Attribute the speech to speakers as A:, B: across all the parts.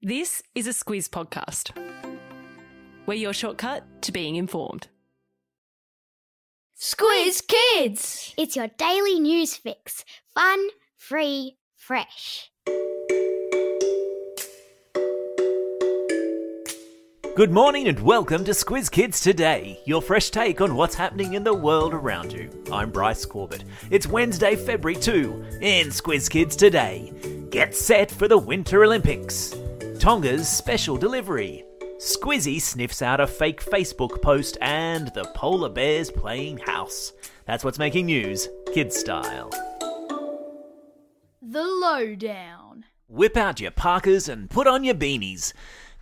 A: This is a Squiz podcast. We're your shortcut to being informed.
B: Squiz Kids!
C: It's your daily news fix. Fun, free, fresh.
D: Good morning and welcome to Squiz Kids Today, your fresh take on what's happening in the world around you. I'm Bryce Corbett. It's Wednesday, February 2. In Squiz Kids Today, get set for the Winter Olympics. Tonga's special delivery. Squizzy sniffs out a fake Facebook post and the polar bears playing house. That's what's making news, kid style.
B: The Lowdown.
D: Whip out your parkas and put on your beanies.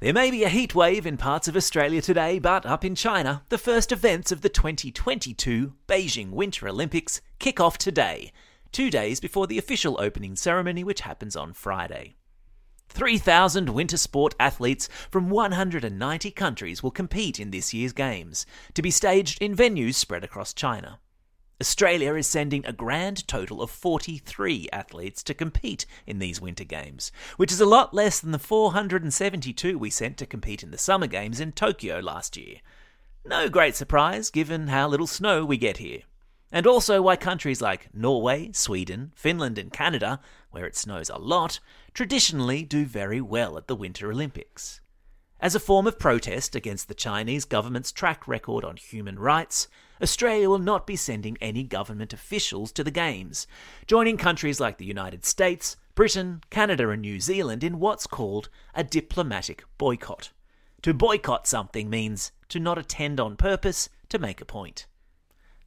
D: There may be a heat wave in parts of Australia today, but up in China, the first events of the 2022 Beijing Winter Olympics kick off today, two days before the official opening ceremony, which happens on Friday. 3,000 winter sport athletes from 190 countries will compete in this year's Games, to be staged in venues spread across China. Australia is sending a grand total of 43 athletes to compete in these Winter Games, which is a lot less than the 472 we sent to compete in the Summer Games in Tokyo last year. No great surprise given how little snow we get here. And also why countries like Norway, Sweden, Finland, and Canada, where it snows a lot, traditionally do very well at the Winter Olympics. As a form of protest against the Chinese government's track record on human rights, Australia will not be sending any government officials to the Games, joining countries like the United States, Britain, Canada, and New Zealand in what's called a diplomatic boycott. To boycott something means to not attend on purpose to make a point.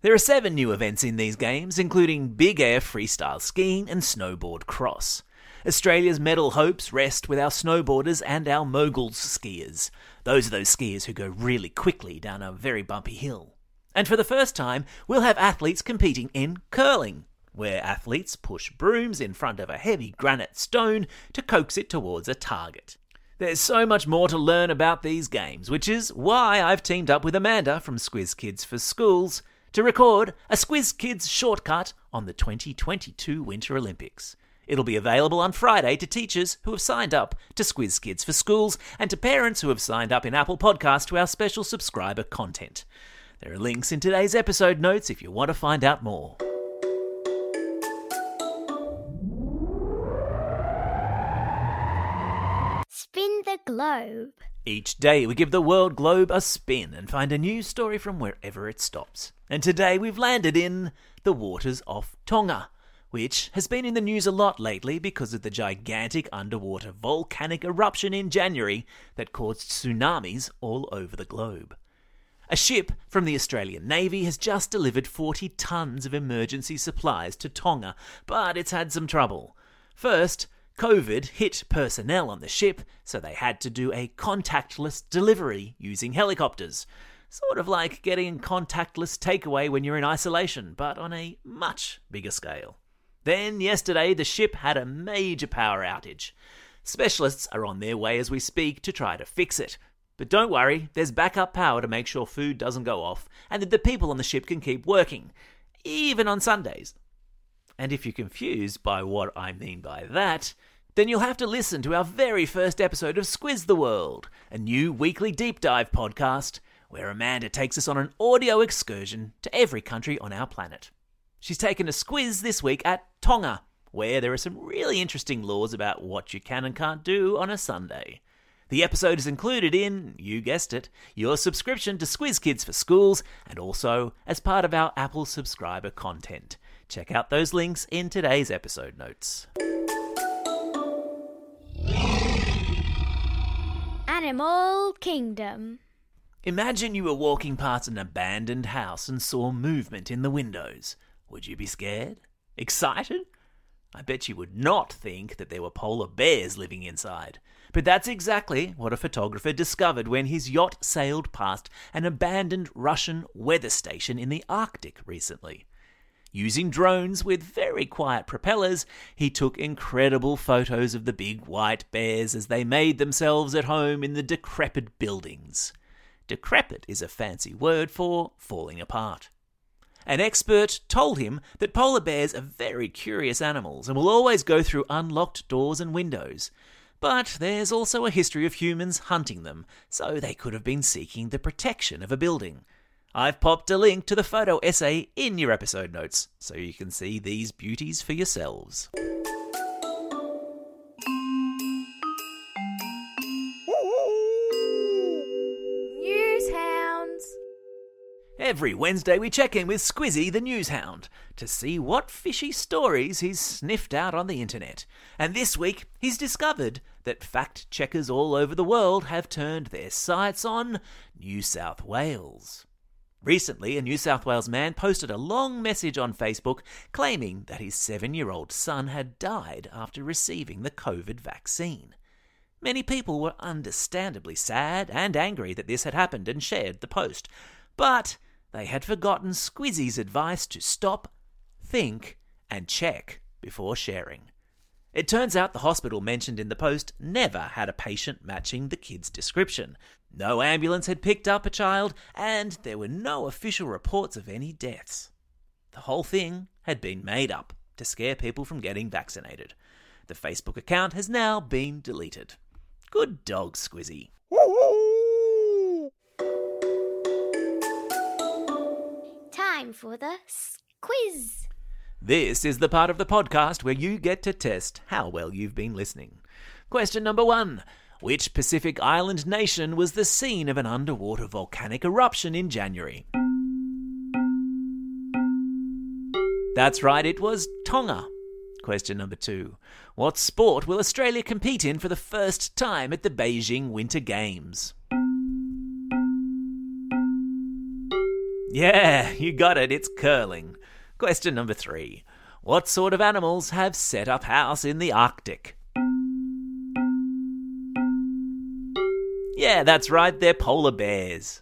D: There are seven new events in these games, including big air freestyle skiing and snowboard cross. Australia's medal hopes rest with our snowboarders and our moguls skiers. Those are those skiers who go really quickly down a very bumpy hill. And for the first time, we'll have athletes competing in curling, where athletes push brooms in front of a heavy granite stone to coax it towards a target. There's so much more to learn about these games, which is why I've teamed up with Amanda from Squiz Kids for Schools to record a Squiz Kids shortcut on the 2022 Winter Olympics. It'll be available on Friday to teachers who have signed up to Squiz Kids for Schools and to parents who have signed up in Apple Podcast to our special subscriber content. There are links in today's episode notes if you want to find out more.
C: Globe.
D: Each day we give the world globe a spin and find a new story from wherever it stops. And today we've landed in the waters off Tonga, which has been in the news a lot lately because of the gigantic underwater volcanic eruption in January that caused tsunamis all over the globe. A ship from the Australian Navy has just delivered 40 tons of emergency supplies to Tonga, but it's had some trouble. First, COVID hit personnel on the ship, so they had to do a contactless delivery using helicopters. Sort of like getting contactless takeaway when you're in isolation, but on a much bigger scale. Then, yesterday, the ship had a major power outage. Specialists are on their way as we speak to try to fix it. But don't worry, there's backup power to make sure food doesn't go off and that the people on the ship can keep working, even on Sundays. And if you're confused by what I mean by that, then you'll have to listen to our very first episode of Squiz the World, a new weekly deep dive podcast where Amanda takes us on an audio excursion to every country on our planet. She's taken a squiz this week at Tonga, where there are some really interesting laws about what you can and can't do on a Sunday. The episode is included in, you guessed it, your subscription to Squiz Kids for Schools and also as part of our Apple subscriber content. Check out those links in today's episode notes.
C: Animal Kingdom.
D: Imagine you were walking past an abandoned house and saw movement in the windows. Would you be scared? Excited? I bet you would not think that there were polar bears living inside. But that's exactly what a photographer discovered when his yacht sailed past an abandoned Russian weather station in the Arctic recently. Using drones with very quiet propellers, he took incredible photos of the big white bears as they made themselves at home in the decrepit buildings. Decrepit is a fancy word for falling apart. An expert told him that polar bears are very curious animals and will always go through unlocked doors and windows. But there's also a history of humans hunting them, so they could have been seeking the protection of a building. I've popped a link to the photo essay in your episode notes, so you can see these beauties for yourselves. Every Wednesday, we check in with Squizzy the News Hound to see what fishy stories he's sniffed out on the internet. And this week, he's discovered that fact checkers all over the world have turned their sights on New South Wales. Recently, a New South Wales man posted a long message on Facebook claiming that his seven year old son had died after receiving the COVID vaccine. Many people were understandably sad and angry that this had happened and shared the post, but they had forgotten Squizzy's advice to stop, think, and check before sharing. It turns out the hospital mentioned in the post never had a patient matching the kid's description. No ambulance had picked up a child, and there were no official reports of any deaths. The whole thing had been made up to scare people from getting vaccinated. The Facebook account has now been deleted. Good dog, Squizzy.
C: Time for the quiz.
D: This is the part of the podcast where you get to test how well you've been listening. Question number one Which Pacific island nation was the scene of an underwater volcanic eruption in January? That's right, it was Tonga. Question number two What sport will Australia compete in for the first time at the Beijing Winter Games? Yeah, you got it, it's curling. Question number three What sort of animals have set up house in the Arctic? Yeah, that's right, they're polar bears.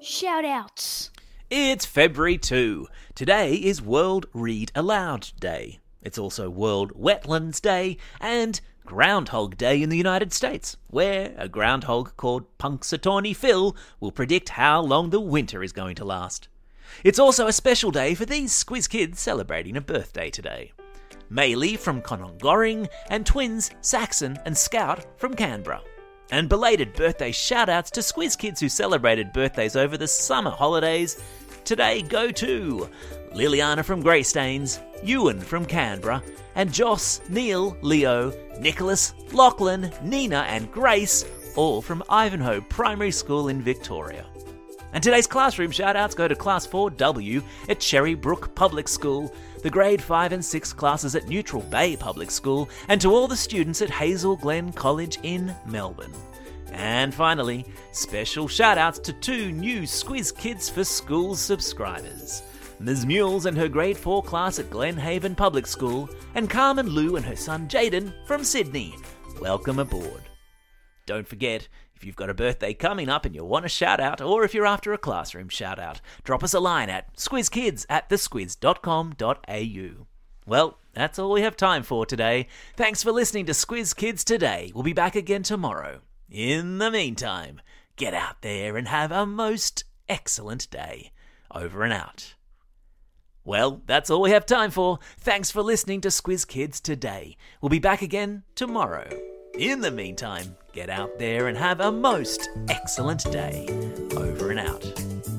B: Shout outs.
D: It's February 2. Today is World Read Aloud Day. It's also World Wetlands Day and Groundhog Day in the United States, where a groundhog called Punxsutawney Phil will predict how long the winter is going to last. It's also a special day for these squiz kids celebrating a birthday today. Maylee from Conongoring and twins Saxon and Scout from Canberra. And belated birthday shoutouts to squiz kids who celebrated birthdays over the summer holidays. Today go to Liliana from Greystanes, Ewan from Canberra, and Joss, Neil, Leo, Nicholas, Lachlan, Nina, and Grace, all from Ivanhoe Primary School in Victoria. And today's classroom shoutouts go to Class 4W at Cherry Brook Public School, the Grade 5 and 6 classes at Neutral Bay Public School, and to all the students at Hazel Glen College in Melbourne. And finally, special shoutouts to two new Squiz Kids for Schools subscribers. Ms. Mules and her grade 4 class at Glenhaven Public School, and Carmen Lou and her son Jaden from Sydney. Welcome aboard. Don't forget, if you've got a birthday coming up and you want a shout out, or if you're after a classroom shout out, drop us a line at squizkids at thesquiz.com.au. Well, that's all we have time for today. Thanks for listening to Squiz Kids today. We'll be back again tomorrow. In the meantime, get out there and have a most excellent day. Over and out. Well, that's all we have time for. Thanks for listening to Squiz Kids today. We'll be back again tomorrow. In the meantime, get out there and have a most excellent day. Over and out.